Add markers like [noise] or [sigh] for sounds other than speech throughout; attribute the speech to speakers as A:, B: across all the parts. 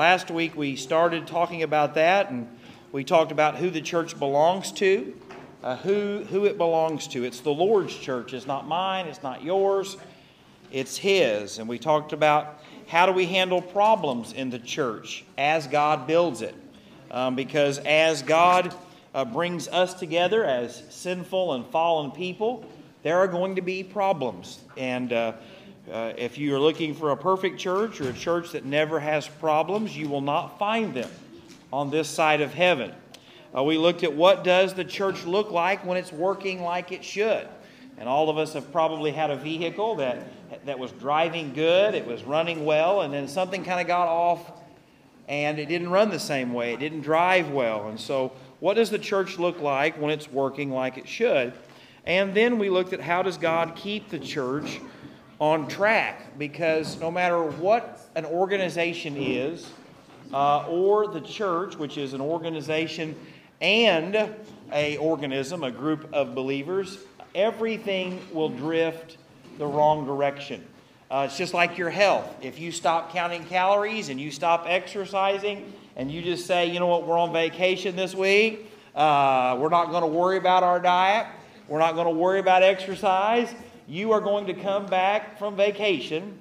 A: Last week we started talking about that, and we talked about who the church belongs to, uh, who, who it belongs to. It's the Lord's church. It's not mine, it's not yours, it's His. And we talked about how do we handle problems in the church as God builds it. Um, because as God uh, brings us together as sinful and fallen people, there are going to be problems. And uh, uh, if you are looking for a perfect church or a church that never has problems, you will not find them on this side of heaven. Uh, we looked at what does the church look like when it's working like it should. And all of us have probably had a vehicle that, that was driving good, it was running well, and then something kind of got off and it didn't run the same way. It didn't drive well. And so, what does the church look like when it's working like it should? And then we looked at how does God keep the church on track because no matter what an organization is, uh, or the church, which is an organization and a organism, a group of believers, everything will drift the wrong direction. Uh, it's just like your health. If you stop counting calories and you stop exercising and you just say, you know what, we're on vacation this week, uh, we're not going to worry about our diet, we're not going to worry about exercise, you are going to come back from vacation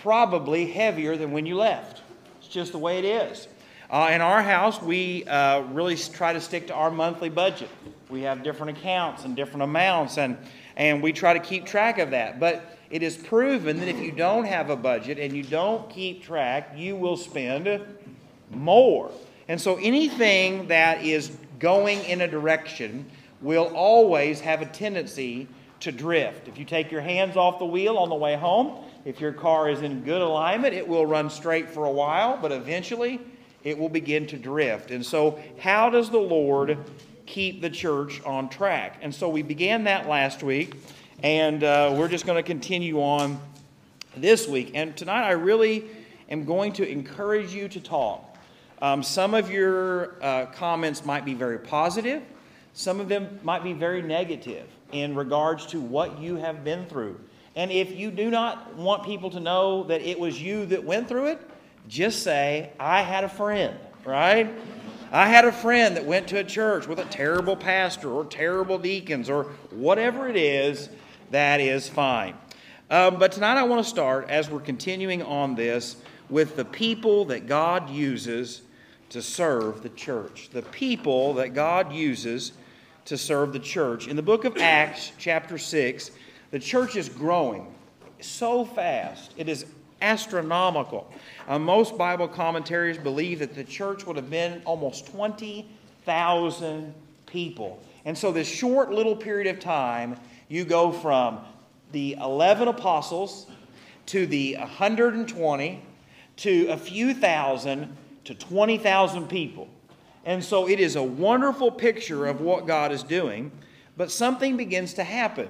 A: probably heavier than when you left. It's just the way it is. Uh, in our house, we uh, really try to stick to our monthly budget. We have different accounts and different amounts, and, and we try to keep track of that. But it is proven that if you don't have a budget and you don't keep track, you will spend more. And so anything that is going in a direction will always have a tendency to drift. If you take your hands off the wheel on the way home, if your car is in good alignment, it will run straight for a while, but eventually it will begin to drift. And so, how does the Lord keep the church on track? And so, we began that last week, and uh, we're just going to continue on this week. And tonight, I really am going to encourage you to talk. Um, some of your uh, comments might be very positive, some of them might be very negative in regards to what you have been through. And if you do not want people to know that it was you that went through it, just say, I had a friend, right? I had a friend that went to a church with a terrible pastor or terrible deacons or whatever it is, that is fine. Um, but tonight I want to start, as we're continuing on this, with the people that God uses to serve the church. The people that God uses to serve the church. In the book of Acts, chapter 6, the church is growing so fast. It is astronomical. Uh, most Bible commentaries believe that the church would have been almost 20,000 people. And so, this short little period of time, you go from the 11 apostles to the 120 to a few thousand to 20,000 people. And so it is a wonderful picture of what God is doing, but something begins to happen.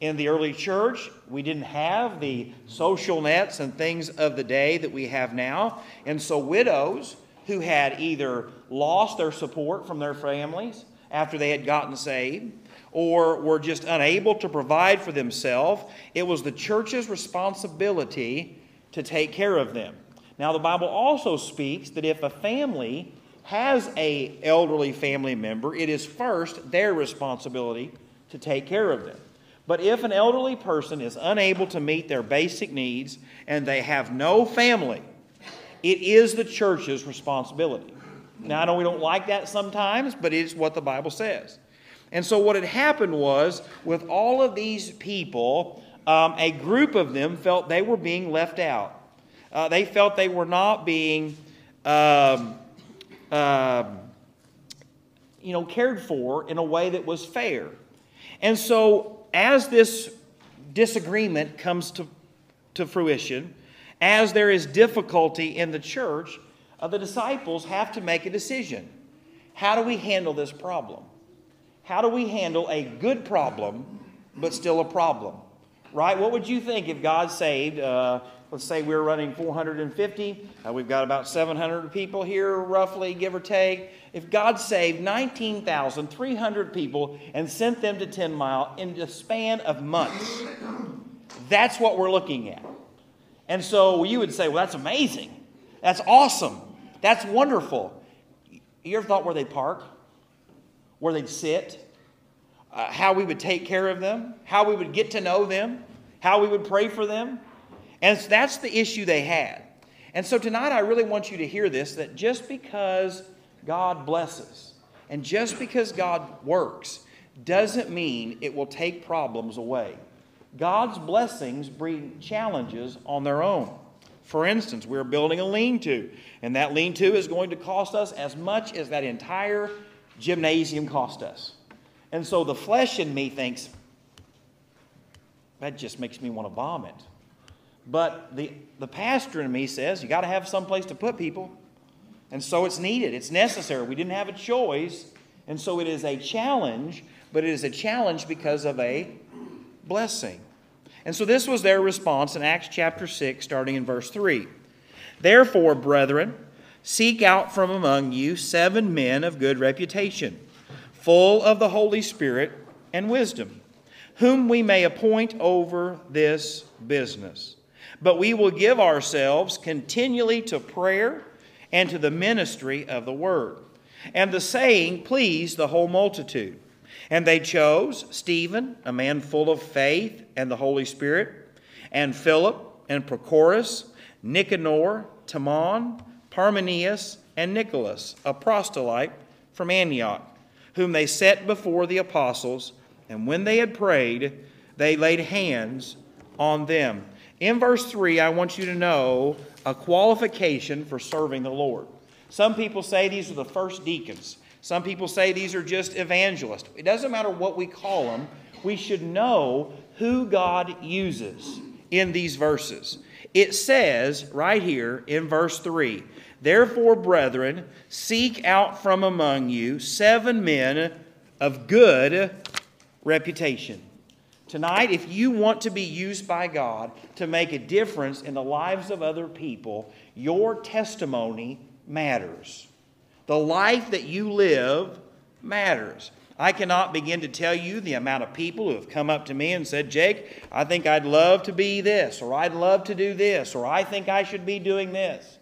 A: In the early church, we didn't have the social nets and things of the day that we have now. And so widows who had either lost their support from their families after they had gotten saved, or were just unable to provide for themselves, it was the church's responsibility to take care of them. Now, the Bible also speaks that if a family has a elderly family member, it is first their responsibility to take care of them. But if an elderly person is unable to meet their basic needs and they have no family, it is the church's responsibility. Now, I know we don't like that sometimes, but it's what the Bible says. And so, what had happened was, with all of these people, um, a group of them felt they were being left out. Uh, they felt they were not being um, um, you know, cared for in a way that was fair. And so, as this disagreement comes to, to fruition, as there is difficulty in the church, uh, the disciples have to make a decision. How do we handle this problem? How do we handle a good problem, but still a problem? Right? What would you think if God saved uh, let's say we're running 450, uh, we've got about 700 people here, roughly, give or take. If God saved 19,300 people and sent them to 10 Mile in the span of months, that's what we're looking at. And so you would say, well, that's amazing. That's awesome. That's wonderful. You ever thought where they'd park? Where they'd sit? Uh, how we would take care of them? How we would get to know them? How we would pray for them? And that's the issue they had. And so tonight, I really want you to hear this that just because God blesses and just because God works doesn't mean it will take problems away. God's blessings bring challenges on their own. For instance, we're building a lean to, and that lean to is going to cost us as much as that entire gymnasium cost us. And so the flesh in me thinks, that just makes me want to vomit. But the, the pastor in me says, you got to have some place to put people. And so it's needed, it's necessary. We didn't have a choice. And so it is a challenge, but it is a challenge because of a blessing. And so this was their response in Acts chapter 6, starting in verse 3. Therefore, brethren, seek out from among you seven men of good reputation, full of the Holy Spirit and wisdom, whom we may appoint over this business. But we will give ourselves continually to prayer and to the ministry of the word. And the saying pleased the whole multitude. And they chose Stephen, a man full of faith and the Holy Spirit, and Philip, and Prochorus, Nicanor, Timon, Parmenas, and Nicholas, a proselyte from Antioch, whom they set before the apostles. And when they had prayed, they laid hands on them. In verse 3, I want you to know a qualification for serving the Lord. Some people say these are the first deacons. Some people say these are just evangelists. It doesn't matter what we call them, we should know who God uses in these verses. It says right here in verse 3 Therefore, brethren, seek out from among you seven men of good reputation. Tonight, if you want to be used by God to make a difference in the lives of other people, your testimony matters. The life that you live matters. I cannot begin to tell you the amount of people who have come up to me and said, Jake, I think I'd love to be this, or I'd love to do this, or I think I should be doing this.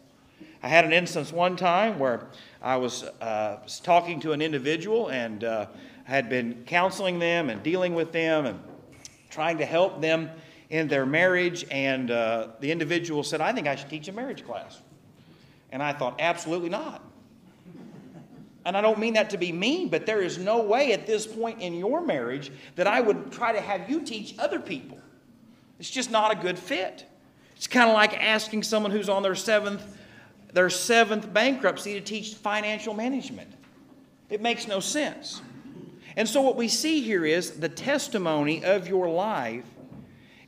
A: I had an instance one time where I was, uh, talking to an individual and uh, had been counseling them and dealing with them and trying to help them in their marriage. And uh, the individual said, I think I should teach a marriage class. And I thought, absolutely not. And I don't mean that to be mean, but there is no way at this point in your marriage that I would try to have you teach other people. It's just not a good fit. It's kind of like asking someone who's on their seventh, their seventh bankruptcy to teach financial management. It makes no sense. And so, what we see here is the testimony of your life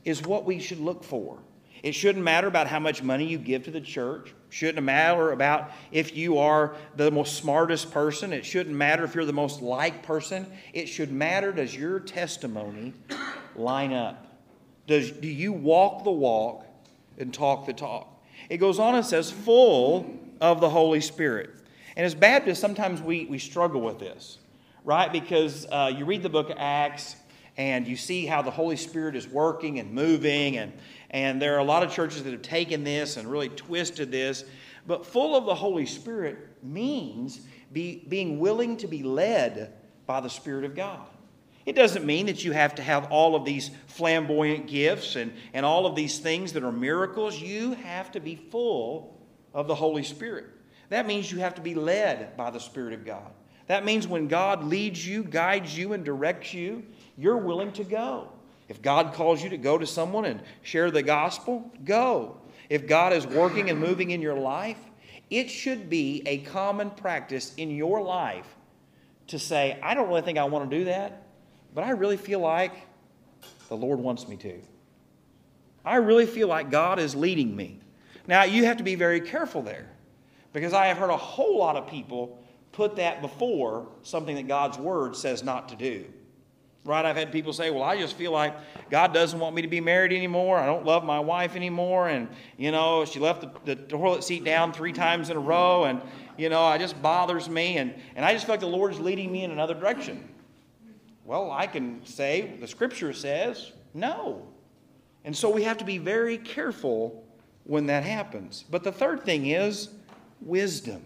A: is what we should look for. It shouldn't matter about how much money you give to the church. Shouldn't matter about if you are the most smartest person. It shouldn't matter if you're the most liked person. It should matter does your testimony line up? Does, do you walk the walk and talk the talk? It goes on and says, full of the Holy Spirit. And as Baptists, sometimes we, we struggle with this, right? Because uh, you read the book of Acts and you see how the Holy Spirit is working and moving, and, and there are a lot of churches that have taken this and really twisted this. But full of the Holy Spirit means be, being willing to be led by the Spirit of God. It doesn't mean that you have to have all of these flamboyant gifts and, and all of these things that are miracles. You have to be full of the Holy Spirit. That means you have to be led by the Spirit of God. That means when God leads you, guides you, and directs you, you're willing to go. If God calls you to go to someone and share the gospel, go. If God is working and moving in your life, it should be a common practice in your life to say, I don't really think I want to do that, but I really feel like the Lord wants me to. I really feel like God is leading me. Now, you have to be very careful there because I have heard a whole lot of people put that before something that God's Word says not to do. Right? I've had people say, well, I just feel like God doesn't want me to be married anymore. I don't love my wife anymore. And, you know, she left the, the toilet seat down three times in a row. And, you know, it just bothers me. And, and I just feel like the Lord's leading me in another direction. Well, I can say, the scripture says, no. And so we have to be very careful when that happens. But the third thing is wisdom.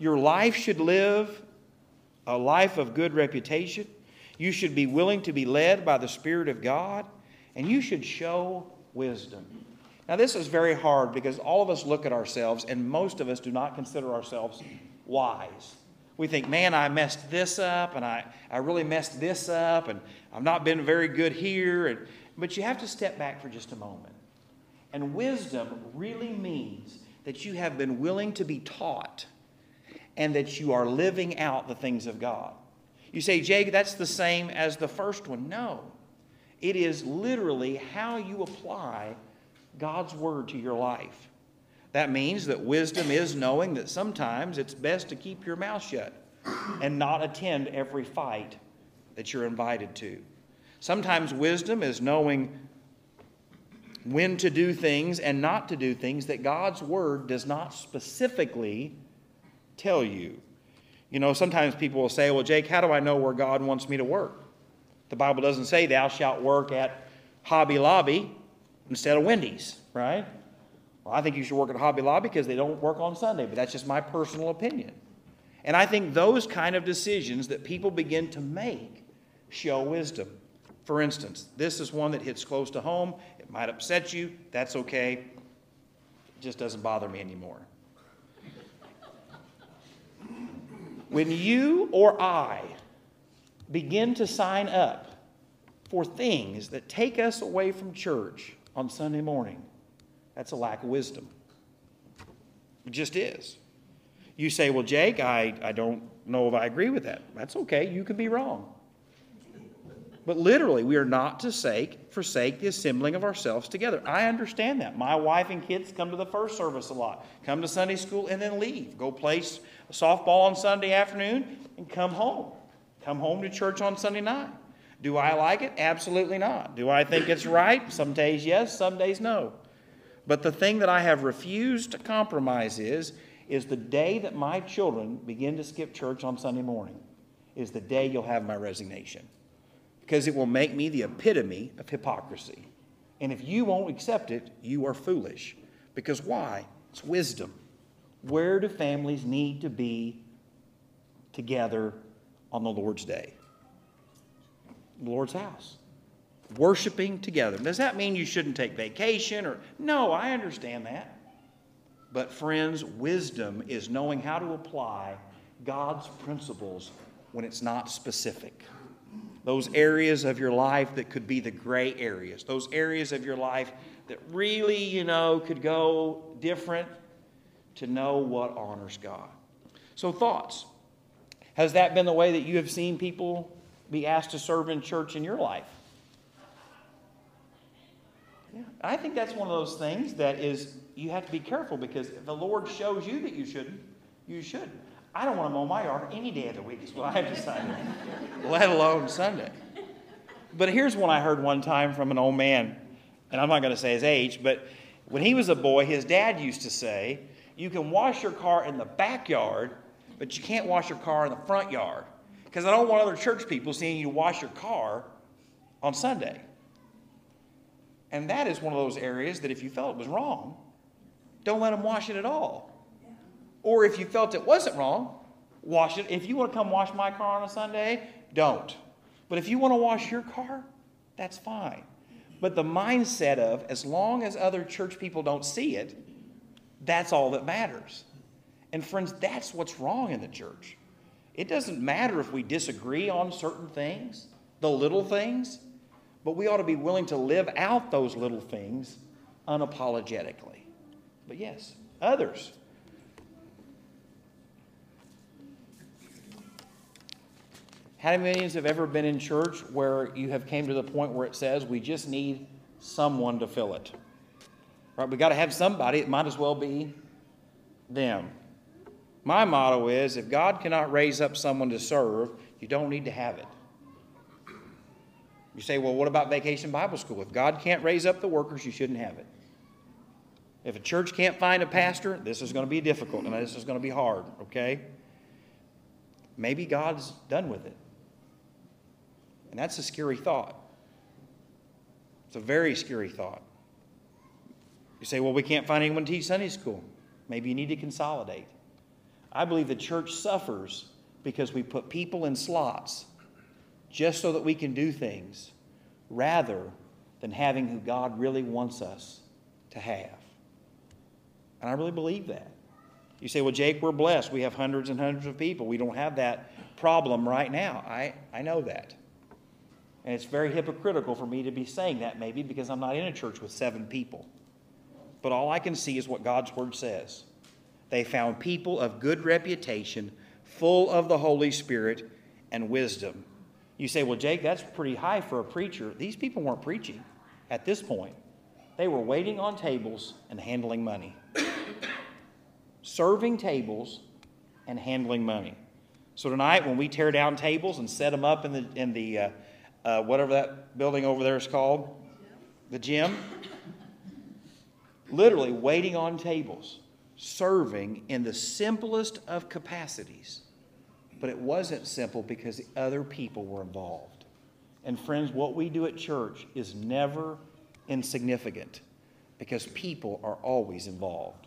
A: Your life should live a life of good reputation. You should be willing to be led by the Spirit of God, and you should show wisdom. Now, this is very hard because all of us look at ourselves, and most of us do not consider ourselves wise. We think, man, I messed this up, and I, I really messed this up, and I've not been very good here. And, but you have to step back for just a moment. And wisdom really means that you have been willing to be taught and that you are living out the things of God. You say, Jake, that's the same as the first one. No. It is literally how you apply God's word to your life. That means that wisdom is knowing that sometimes it's best to keep your mouth shut and not attend every fight that you're invited to. Sometimes wisdom is knowing when to do things and not to do things that God's word does not specifically tell you. You know, sometimes people will say, Well, Jake, how do I know where God wants me to work? The Bible doesn't say, Thou shalt work at Hobby Lobby instead of Wendy's, right? Well, I think you should work at Hobby Lobby because they don't work on Sunday, but that's just my personal opinion. And I think those kind of decisions that people begin to make show wisdom. For instance, this is one that hits close to home. It might upset you. That's okay. It just doesn't bother me anymore. When you or I begin to sign up for things that take us away from church on Sunday morning, that's a lack of wisdom. It just is. You say, Well, Jake, I, I don't know if I agree with that. That's okay. You could be wrong. But literally, we are not to sake, forsake the assembling of ourselves together. I understand that. My wife and kids come to the first service a lot, come to Sunday school, and then leave. Go play softball on Sunday afternoon and come home. Come home to church on Sunday night. Do I like it? Absolutely not. Do I think it's right? Some days yes, some days no. But the thing that I have refused to compromise is, is the day that my children begin to skip church on Sunday morning is the day you'll have my resignation because it will make me the epitome of hypocrisy. And if you won't accept it, you are foolish. Because why? It's wisdom. Where do families need to be together on the Lord's day? The Lord's house. Worshiping together. Does that mean you shouldn't take vacation or no, I understand that. But friends, wisdom is knowing how to apply God's principles when it's not specific those areas of your life that could be the gray areas, those areas of your life that really, you know, could go different to know what honors God. So, thoughts. Has that been the way that you have seen people be asked to serve in church in your life? Yeah. I think that's one of those things that is, you have to be careful because if the Lord shows you that you shouldn't, you should. I don't want to mow my yard any day of the week, is what I've decided, [laughs] let alone Sunday. But here's one I heard one time from an old man, and I'm not going to say his age, but when he was a boy, his dad used to say, You can wash your car in the backyard, but you can't wash your car in the front yard. Because I don't want other church people seeing you wash your car on Sunday. And that is one of those areas that if you felt it was wrong, don't let them wash it at all. Or if you felt it wasn't wrong, wash it. If you want to come wash my car on a Sunday, don't. But if you want to wash your car, that's fine. But the mindset of as long as other church people don't see it, that's all that matters. And friends, that's what's wrong in the church. It doesn't matter if we disagree on certain things, the little things, but we ought to be willing to live out those little things unapologetically. But yes, others. How many of you have ever been in church where you have came to the point where it says we just need someone to fill it? Right? We got to have somebody. It might as well be them. My motto is if God cannot raise up someone to serve, you don't need to have it. You say, well, what about vacation Bible school? If God can't raise up the workers, you shouldn't have it. If a church can't find a pastor, this is going to be difficult and this is going to be hard, okay? Maybe God's done with it. And that's a scary thought. It's a very scary thought. You say, well, we can't find anyone to teach Sunday school. Maybe you need to consolidate. I believe the church suffers because we put people in slots just so that we can do things rather than having who God really wants us to have. And I really believe that. You say, well, Jake, we're blessed. We have hundreds and hundreds of people. We don't have that problem right now. I, I know that. And it's very hypocritical for me to be saying that, maybe, because I'm not in a church with seven people. But all I can see is what God's Word says. They found people of good reputation, full of the Holy Spirit and wisdom. You say, well, Jake, that's pretty high for a preacher. These people weren't preaching at this point, they were waiting on tables and handling money. [coughs] Serving tables and handling money. So tonight, when we tear down tables and set them up in the, in the uh, uh, whatever that building over there is called, the gym, literally waiting on tables, serving in the simplest of capacities. But it wasn't simple because other people were involved. And friends, what we do at church is never insignificant because people are always involved.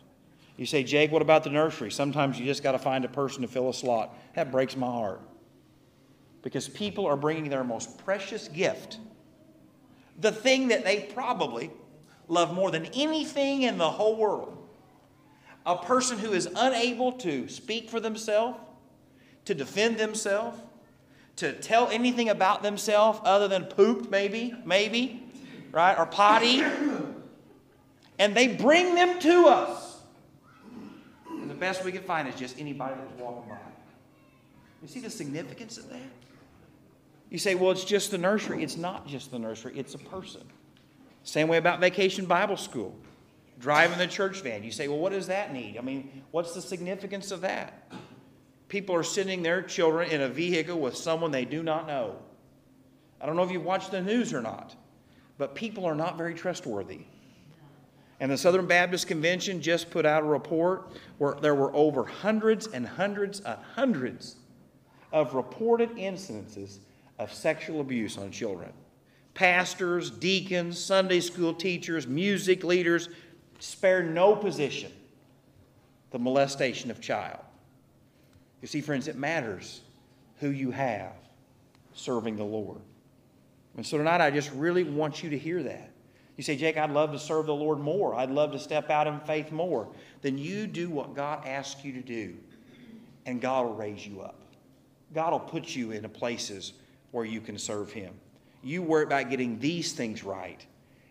A: You say, Jake, what about the nursery? Sometimes you just got to find a person to fill a slot. That breaks my heart. Because people are bringing their most precious gift, the thing that they probably love more than anything in the whole world. A person who is unable to speak for themselves, to defend themselves, to tell anything about themselves other than pooped, maybe, maybe, right, or potty. And they bring them to us. And the best we can find is just anybody that's walking by. You see the significance of that? You say, well, it's just the nursery. It's not just the nursery, it's a person. Same way about vacation Bible school, driving the church van. You say, well, what does that need? I mean, what's the significance of that? People are sending their children in a vehicle with someone they do not know. I don't know if you've watched the news or not, but people are not very trustworthy. And the Southern Baptist Convention just put out a report where there were over hundreds and hundreds and hundreds of reported incidences of sexual abuse on children. Pastors, deacons, Sunday school teachers, music leaders spare no position the molestation of child. You see, friends, it matters who you have serving the Lord. And so tonight, I just really want you to hear that. You say, Jake, I'd love to serve the Lord more. I'd love to step out in faith more. Then you do what God asks you to do, and God will raise you up. God will put you into places where you can serve Him. You worry about getting these things right,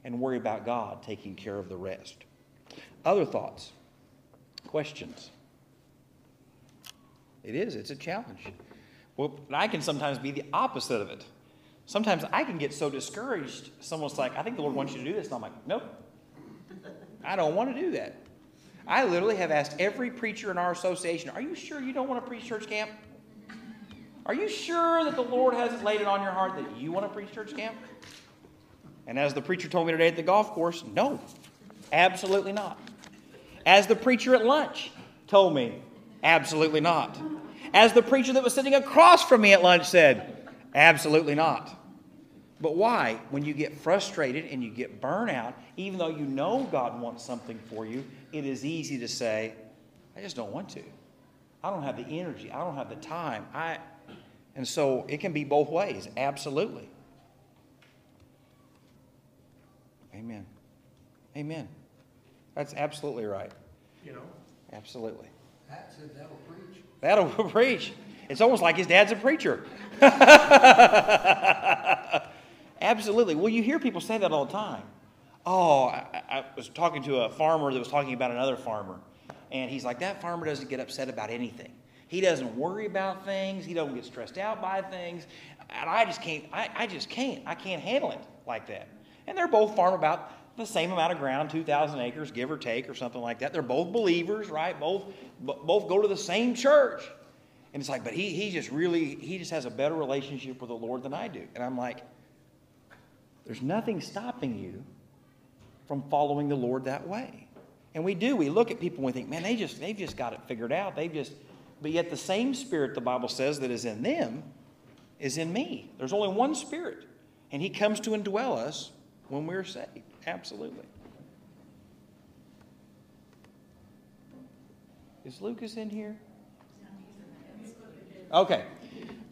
A: and worry about God taking care of the rest. Other thoughts? Questions? It is, it's a challenge. Well, I can sometimes be the opposite of it. Sometimes I can get so discouraged, someone's like, I think the Lord wants you to do this. And I'm like, nope, I don't want to do that. I literally have asked every preacher in our association, Are you sure you don't want to preach church camp? Are you sure that the Lord hasn't laid it on your heart that you want to preach church camp? And as the preacher told me today at the golf course, no, absolutely not. As the preacher at lunch told me, absolutely not. As the preacher that was sitting across from me at lunch said, Absolutely not. But why? When you get frustrated and you get burnout, even though you know God wants something for you, it is easy to say, I just don't want to. I don't have the energy. I don't have the time. I, and so it can be both ways. Absolutely. Amen. Amen. That's absolutely right.
B: You know,
A: Absolutely.
B: Pat said that'll preach.
A: That'll [laughs] preach. It's almost like his dad's a preacher. [laughs] Absolutely. Well, you hear people say that all the time. Oh, I, I was talking to a farmer that was talking about another farmer. And he's like, that farmer doesn't get upset about anything. He doesn't worry about things. He doesn't get stressed out by things. And I just can't, I, I just can't. I can't handle it like that. And they're both farm about the same amount of ground, 2,000 acres, give or take, or something like that. They're both believers, right? Both, both go to the same church. And it's like, but he, he just really, he just has a better relationship with the Lord than I do. And I'm like, there's nothing stopping you from following the Lord that way. And we do. We look at people and we think, man, they just, they've just got it figured out. They've just, but yet the same spirit the Bible says that is in them is in me. There's only one spirit. And he comes to indwell us when we're saved. Absolutely. Is Lucas in here? Okay.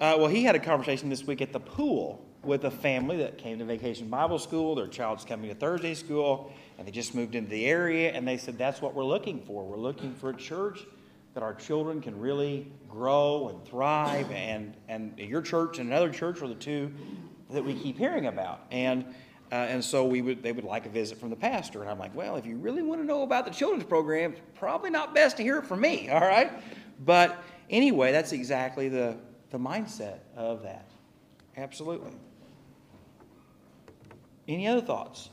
A: Uh, well, he had a conversation this week at the pool with a family that came to vacation Bible school. Their child's coming to Thursday school, and they just moved into the area. And they said, That's what we're looking for. We're looking for a church that our children can really grow and thrive. And, and your church and another church are the two that we keep hearing about. And uh, and so we would, they would like a visit from the pastor. And I'm like, well, if you really want to know about the children's program, it's probably not best to hear it from me, [laughs] all right? But anyway, that's exactly the, the mindset of that. Absolutely. Any other thoughts?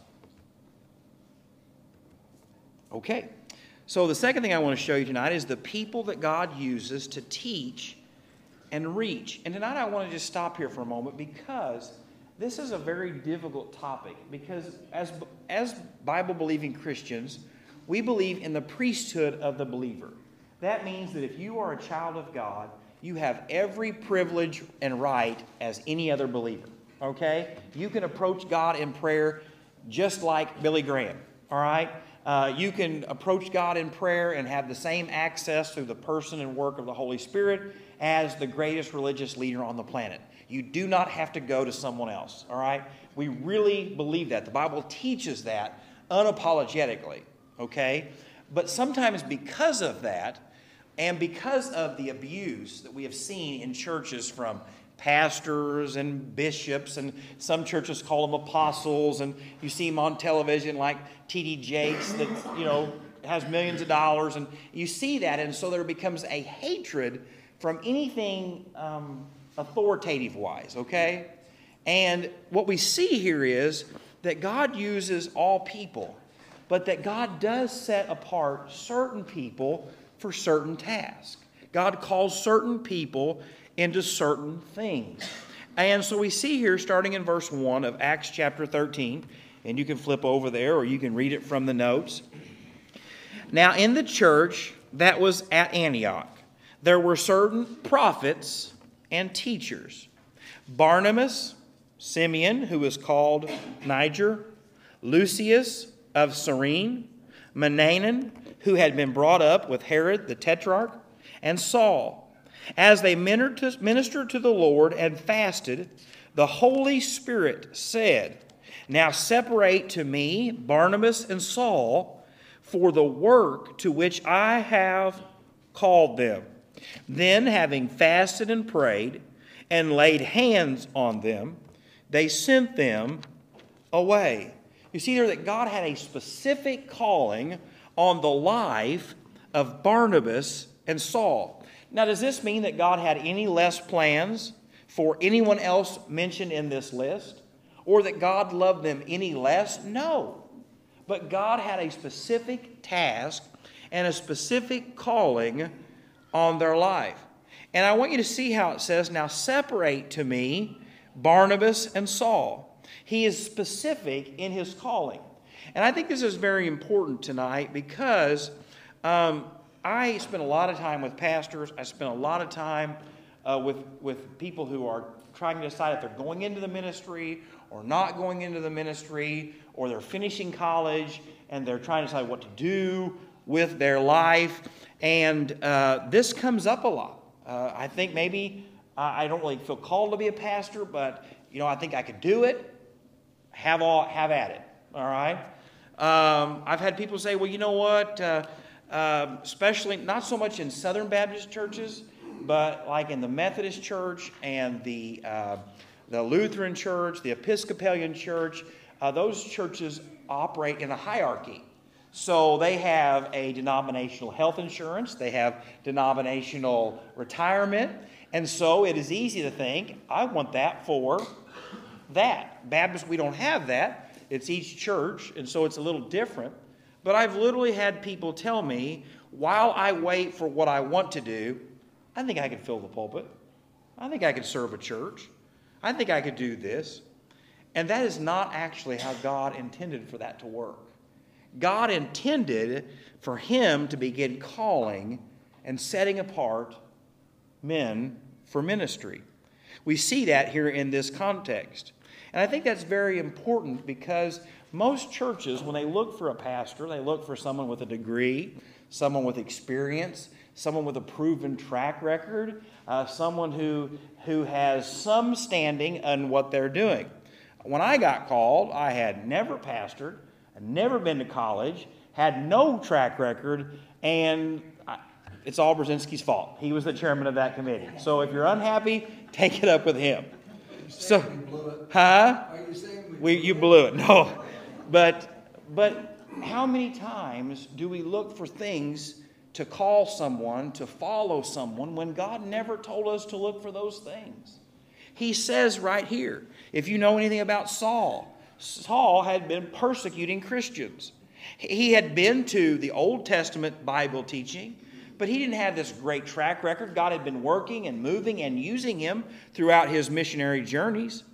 A: Okay. So the second thing I want to show you tonight is the people that God uses to teach and reach. And tonight I want to just stop here for a moment because this is a very difficult topic because as, as Bible believing Christians, we believe in the priesthood of the believer. That means that if you are a child of God, you have every privilege and right as any other believer. Okay? You can approach God in prayer just like Billy Graham. All right? Uh, you can approach God in prayer and have the same access through the person and work of the Holy Spirit as the greatest religious leader on the planet. You do not have to go to someone else, all right? We really believe that. The Bible teaches that unapologetically, okay? But sometimes because of that, and because of the abuse that we have seen in churches from pastors and bishops, and some churches call them apostles, and you see them on television like T.D. Jakes that, you know, has millions of dollars, and you see that, and so there becomes a hatred from anything um, authoritative wise, okay? And what we see here is that God uses all people, but that God does set apart certain people for certain tasks. God calls certain people into certain things. And so we see here, starting in verse 1 of Acts chapter 13, and you can flip over there or you can read it from the notes. Now, in the church that was at Antioch, there were certain prophets and teachers Barnabas, Simeon, who was called Niger, Lucius of Cyrene, Manaen, who had been brought up with Herod the Tetrarch, and Saul. As they ministered to the Lord and fasted, the Holy Spirit said, Now separate to me Barnabas and Saul for the work to which I have called them. Then, having fasted and prayed and laid hands on them, they sent them away. You see there that God had a specific calling on the life of Barnabas and Saul. Now, does this mean that God had any less plans for anyone else mentioned in this list? Or that God loved them any less? No. But God had a specific task and a specific calling on their life. And I want you to see how it says, Now separate to me Barnabas and Saul. He is specific in his calling. And I think this is very important tonight because um, I spend a lot of time with pastors. I spend a lot of time uh, with, with people who are trying to decide if they're going into the ministry or not going into the ministry, or they're finishing college and they're trying to decide what to do with their life. And uh, this comes up a lot. Uh, I think maybe I don't really feel called to be a pastor, but you know I think I could do it. Have all have at it. All right. Um, I've had people say, well, you know what? Uh, uh, especially not so much in Southern Baptist churches, but like in the Methodist Church and the uh, the Lutheran Church, the Episcopalian Church. Uh, those churches operate in a hierarchy. So they have a denominational health insurance, they have denominational retirement, and so it is easy to think, I want that for that. Baptist, we don't have that. It's each church, and so it's a little different. But I've literally had people tell me, while I wait for what I want to do, I think I could fill the pulpit. I think I could serve a church. I think I could do this. And that is not actually how God intended for that to work. God intended for him to begin calling and setting apart men for ministry. We see that here in this context. And I think that's very important because most churches, when they look for a pastor, they look for someone with a degree, someone with experience, someone with a proven track record, uh, someone who, who has some standing in what they're doing. When I got called, I had never pastored, never been to college, had no track record, and I, it's all Brzezinski's fault. He was the chairman of that committee. So if you're unhappy, take it up with him. So, huh?
B: Are you saying
A: We, you blew it. No. But, but how many times do we look for things to call someone, to follow someone, when God never told us to look for those things? He says right here, if you know anything about Saul, Saul had been persecuting Christians. He had been to the Old Testament Bible teaching, but he didn't have this great track record. God had been working and moving and using him throughout his missionary journeys.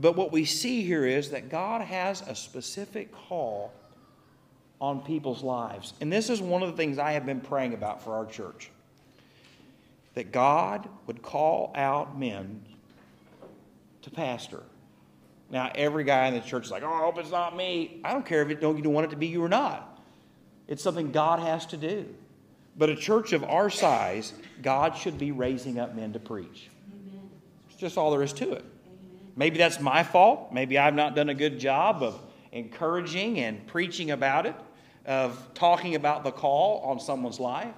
A: But what we see here is that God has a specific call on people's lives. And this is one of the things I have been praying about for our church that God would call out men to pastor. Now, every guy in the church is like, oh, I hope it's not me. I don't care if it, don't you want it to be you or not. It's something God has to do. But a church of our size, God should be raising up men to preach. It's just all there is to it. Maybe that's my fault. Maybe I've not done a good job of encouraging and preaching about it, of talking about the call on someone's life.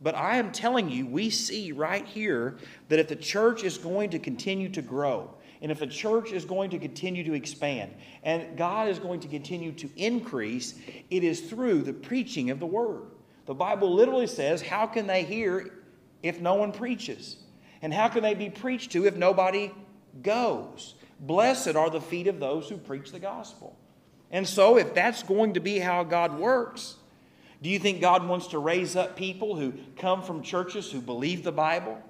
A: But I am telling you, we see right here that if the church is going to continue to grow, and if the church is going to continue to expand, and God is going to continue to increase, it is through the preaching of the word. The Bible literally says, How can they hear if no one preaches? And how can they be preached to if nobody goes? Blessed are the feet of those who preach the gospel. And so, if that's going to be how God works, do you think God wants to raise up people who come from churches who believe the Bible,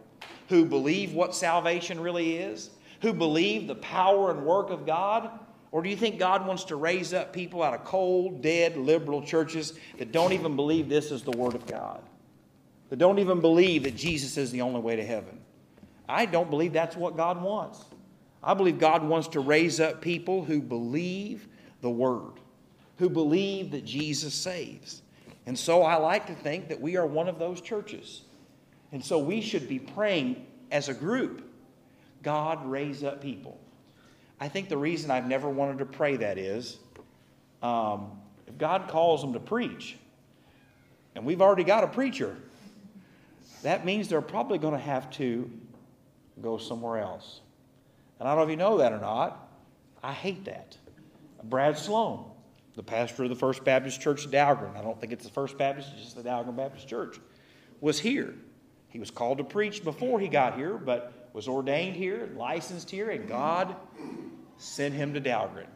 A: who believe what salvation really is, who believe the power and work of God? Or do you think God wants to raise up people out of cold, dead, liberal churches that don't even believe this is the Word of God? That don't even believe that Jesus is the only way to heaven? I don't believe that's what God wants. I believe God wants to raise up people who believe the Word, who believe that Jesus saves. And so I like to think that we are one of those churches. And so we should be praying as a group God, raise up people. I think the reason I've never wanted to pray that is um, if God calls them to preach, and we've already got a preacher, that means they're probably going to have to go somewhere else. And I don't know if you know that or not. I hate that. Brad Sloan, the pastor of the First Baptist Church of Dahlgren, I don't think it's the First Baptist, it's just the Dahlgren Baptist Church, was here. He was called to preach before he got here, but was ordained here, licensed here, and God sent him to Dahlgren.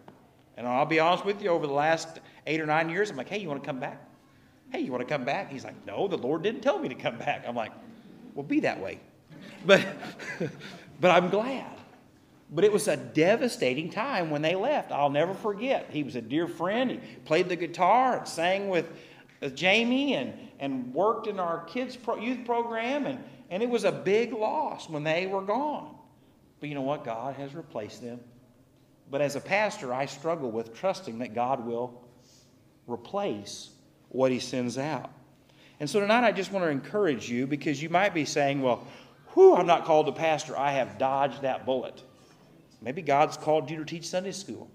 A: And I'll be honest with you, over the last eight or nine years, I'm like, hey, you want to come back? Hey, you want to come back? He's like, no, the Lord didn't tell me to come back. I'm like, well, be that way. [laughs] But, [laughs] but I'm glad. But it was a devastating time when they left. I'll never forget. He was a dear friend. He played the guitar and sang with, Jamie and, and worked in our kids' pro, youth program. And, and it was a big loss when they were gone. But you know what? God has replaced them. But as a pastor, I struggle with trusting that God will replace what He sends out. And so tonight, I just want to encourage you because you might be saying, well, whew, I'm not called to pastor. I have dodged that bullet. Maybe God's called you to teach Sunday school.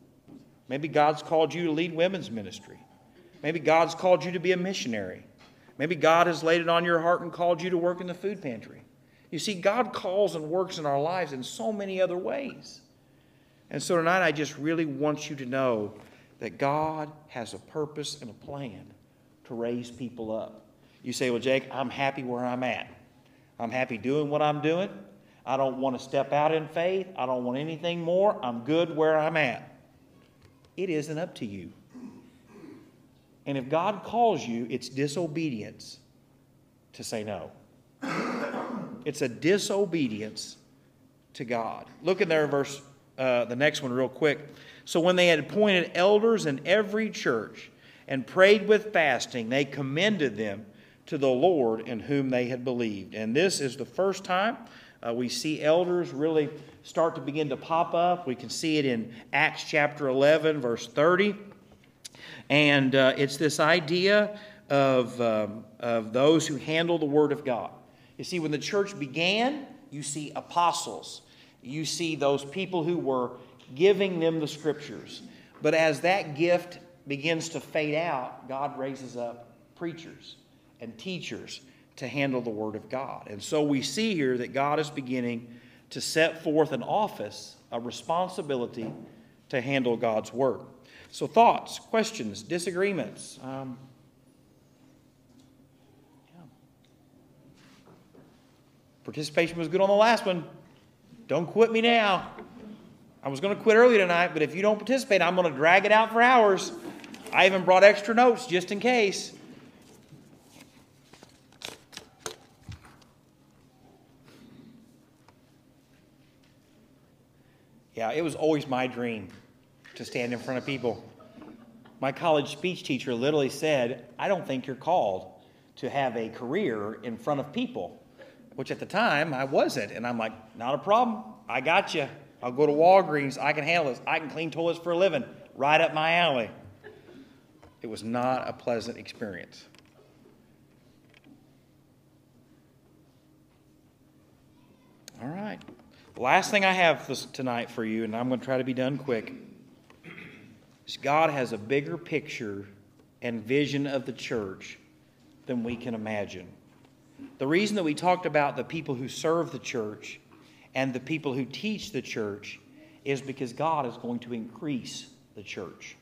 A: Maybe God's called you to lead women's ministry. Maybe God's called you to be a missionary. Maybe God has laid it on your heart and called you to work in the food pantry. You see, God calls and works in our lives in so many other ways. And so tonight, I just really want you to know that God has a purpose and a plan to raise people up. You say, Well, Jake, I'm happy where I'm at. I'm happy doing what I'm doing. I don't want to step out in faith. I don't want anything more. I'm good where I'm at. It isn't up to you. And if God calls you, it's disobedience to say no. It's a disobedience to God. Look in there, verse, uh, the next one, real quick. So when they had appointed elders in every church and prayed with fasting, they commended them to the Lord in whom they had believed. And this is the first time uh, we see elders really start to begin to pop up. We can see it in Acts chapter 11, verse 30. And uh, it's this idea of, um, of those who handle the Word of God. You see, when the church began, you see apostles, you see those people who were giving them the scriptures. But as that gift begins to fade out, God raises up preachers and teachers to handle the Word of God. And so we see here that God is beginning to set forth an office, a responsibility to handle God's Word. So, thoughts, questions, disagreements? Um. Participation was good on the last one. Don't quit me now. I was going to quit early tonight, but if you don't participate, I'm going to drag it out for hours. I even brought extra notes just in case. Yeah, it was always my dream to stand in front of people. My college speech teacher literally said, I don't think you're called to have a career in front of people, which at the time I wasn't. And I'm like, not a problem. I got you. I'll go to Walgreens. I can handle this. I can clean toilets for a living. Right up my alley. It was not a pleasant experience. All right. Last thing I have this, tonight for you, and I'm going to try to be done quick, is God has a bigger picture and vision of the church than we can imagine. The reason that we talked about the people who serve the church and the people who teach the church is because God is going to increase the church.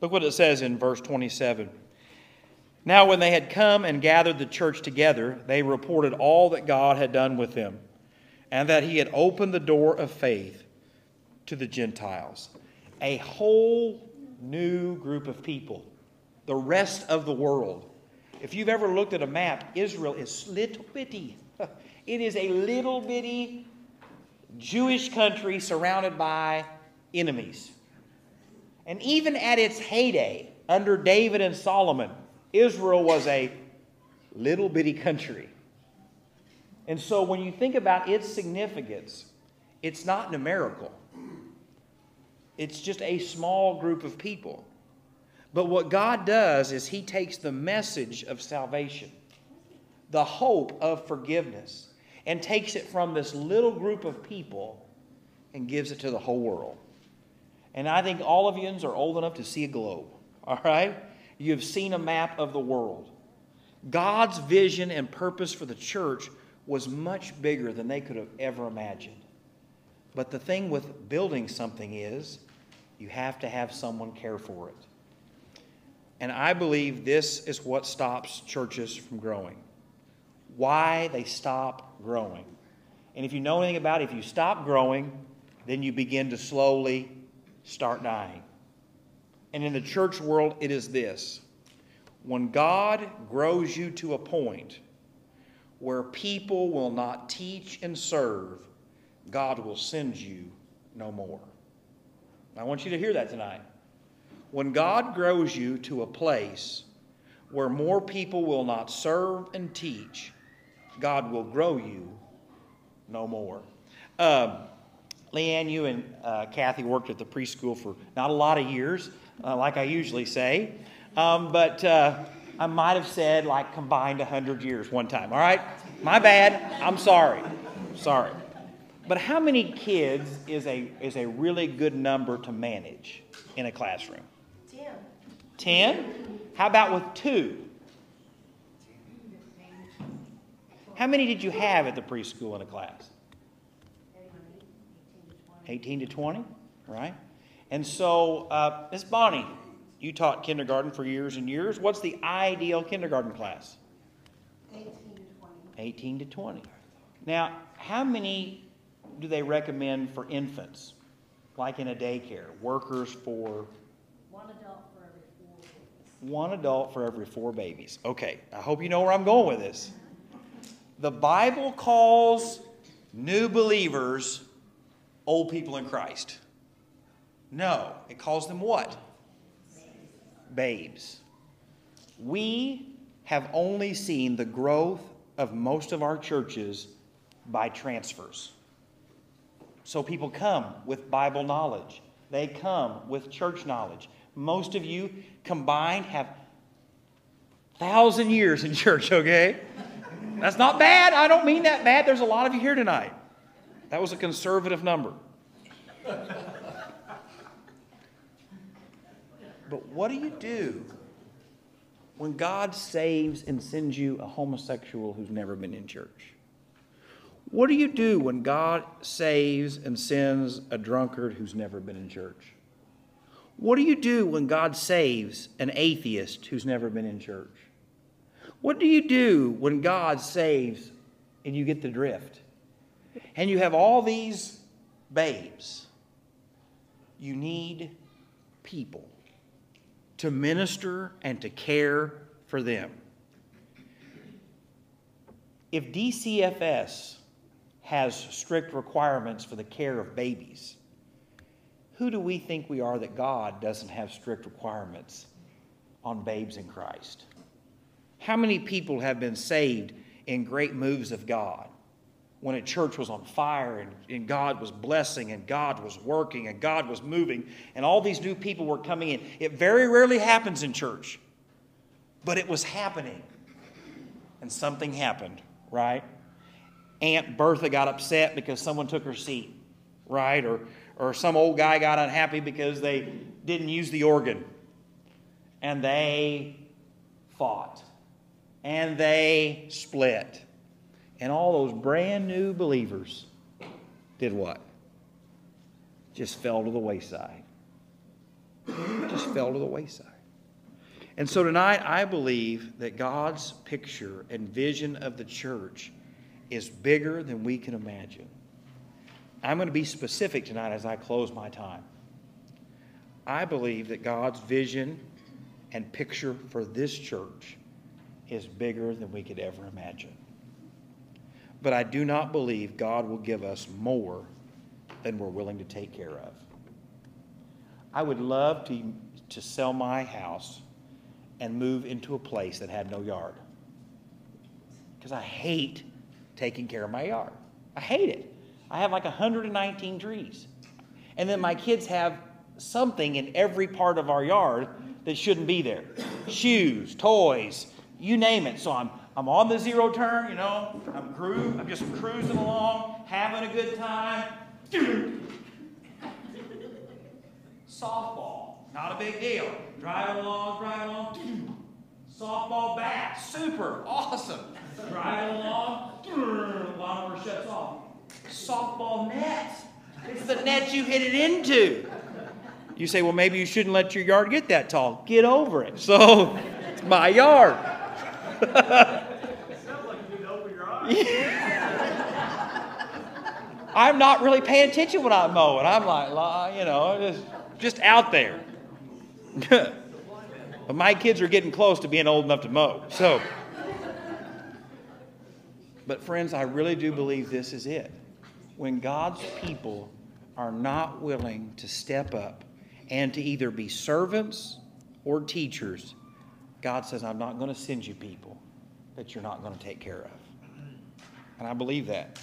A: Look what it says in verse 27. Now, when they had come and gathered the church together, they reported all that God had done with them and that he had opened the door of faith to the Gentiles. A whole new group of people, the rest of the world. If you've ever looked at a map, Israel is little bitty. [laughs] It is a little bitty Jewish country surrounded by enemies. And even at its heyday, under David and Solomon, Israel was a little bitty country. And so when you think about its significance, it's not numerical, it's just a small group of people. But what God does is He takes the message of salvation, the hope of forgiveness, and takes it from this little group of people and gives it to the whole world. And I think all of yous are old enough to see a globe, [laughs] all right? You've seen a map of the world. God's vision and purpose for the church was much bigger than they could have ever imagined. But the thing with building something is you have to have someone care for it. And I believe this is what stops churches from growing. Why they stop growing. And if you know anything about it, if you stop growing, then you begin to slowly start dying. And in the church world, it is this when God grows you to a point where people will not teach and serve, God will send you no more. I want you to hear that tonight. When God grows you to a place where more people will not serve and teach, God will grow you no more. Um, Leanne, you and uh, Kathy worked at the preschool for not a lot of years, uh, like I usually say, um, but uh, I might have said like combined 100 years one time. All right? My bad. I'm sorry. Sorry. But how many kids is a, is a really good number to manage in a classroom?
C: 10.
A: 10? How about with two? How many did you have at the preschool in a class? 18 to 20, right? And so, uh, Miss Bonnie, you taught kindergarten for years and years. What's the ideal kindergarten class?
C: 18 to 20.
A: 18 to 20. Now, how many do they recommend for infants, like in a daycare? Workers for
C: One adult for every four kids.
A: one adult for every four babies. Okay, I hope you know where I'm going with this. The Bible calls new believers old people in Christ. No, it calls them what? Babes. We have only seen the growth of most of our churches by transfers. So people come with Bible knowledge, they come with church knowledge. Most of you combined have Thousand years in church, okay? That's not bad. I don't mean that bad. There's a lot of you here tonight. That was a conservative number. But what do you do when God saves and sends you a homosexual who's never been in church? What do you do when God saves and sends a drunkard who's never been in church? What do you do when God saves an atheist who's never been in church? What do you do when God saves and you get the drift? And you have all these babes. You need people to minister and to care for them. If DCFS has strict requirements for the care of babies, who do we think we are that God doesn't have strict requirements on babes in Christ? How many people have been saved in great moves of God? When a church was on fire and, and God was blessing and God was working and God was moving and all these new people were coming in. It very rarely happens in church, but it was happening. And something happened, right? Aunt Bertha got upset because someone took her seat, right? Or, or some old guy got unhappy because they didn't use the organ. And they fought. And they split. And all those brand new believers did what? Just fell to the wayside. Just fell to the wayside. And so tonight, I believe that God's picture and vision of the church is bigger than we can imagine. I'm going to be specific tonight as I close my time. I believe that God's vision and picture for this church is bigger than we could ever imagine. But I do not believe God will give us more than we're willing to take care of. I would love to, to sell my house and move into a place that had no yard. Because I hate taking care of my yard. I hate it. I have like 119 trees. And then my kids have something in every part of our yard that shouldn't be there shoes, toys, you name it. So I'm, I'm on the zero turn, you know, I'm, cru- I'm just cruising along, having a good time. Softball, not a big deal. Driving along, driving along. Softball bat, super, awesome. Driving along, lawnmower shuts off. Softball net, it's the net you hit it into. You say, well, maybe you shouldn't let your yard get that tall. Get over it. So, it's my yard. [laughs] I'm not really paying attention when I'm mowing. I'm like, you know, just, just out there. [laughs] but my kids are getting close to being old enough to mow. So, but friends, I really do believe this is it. When God's people are not willing to step up and to either be servants or teachers, God says, I'm not going to send you people that you're not going to take care of. And I believe that.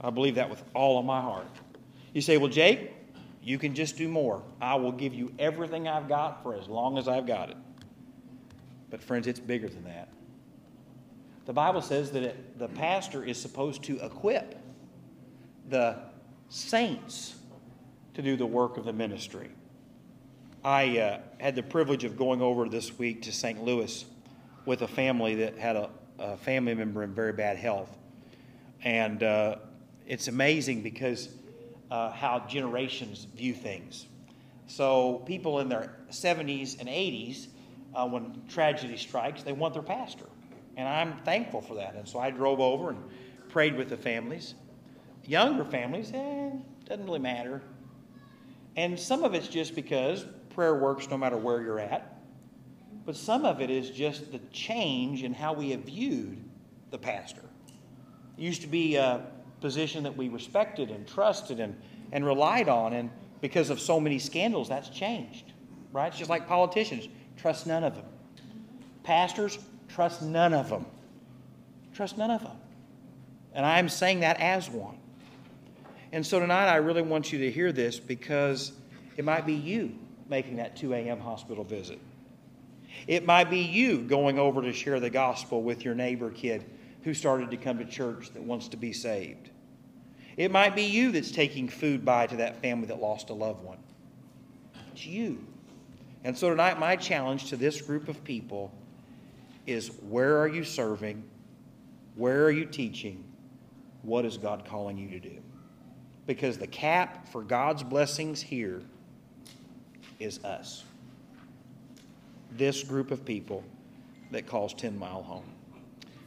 A: I believe that with all of my heart. You say, Well, Jake, you can just do more. I will give you everything I've got for as long as I've got it. But, friends, it's bigger than that. The Bible says that it, the pastor is supposed to equip the saints to do the work of the ministry. I uh, had the privilege of going over this week to St. Louis with a family that had a, a family member in very bad health. And uh, it's amazing because uh, how generations view things. So, people in their 70s and 80s, uh, when tragedy strikes, they want their pastor. And I'm thankful for that. And so I drove over and prayed with the families. Younger families, eh, doesn't really matter. And some of it's just because prayer works no matter where you're at. But some of it is just the change in how we have viewed the pastor. It used to be a position that we respected and trusted and, and relied on, and because of so many scandals, that's changed. Right? It's just like politicians trust none of them. Pastors, trust none of them. Trust none of them. And I'm saying that as one. And so tonight, I really want you to hear this because it might be you making that 2 a.m. hospital visit. It might be you going over to share the gospel with your neighbor kid who started to come to church that wants to be saved. It might be you that's taking food by to that family that lost a loved one. It's you. And so tonight, my challenge to this group of people is where are you serving? Where are you teaching? What is God calling you to do? Because the cap for God's blessings here is us. This group of people that calls 10 Mile home.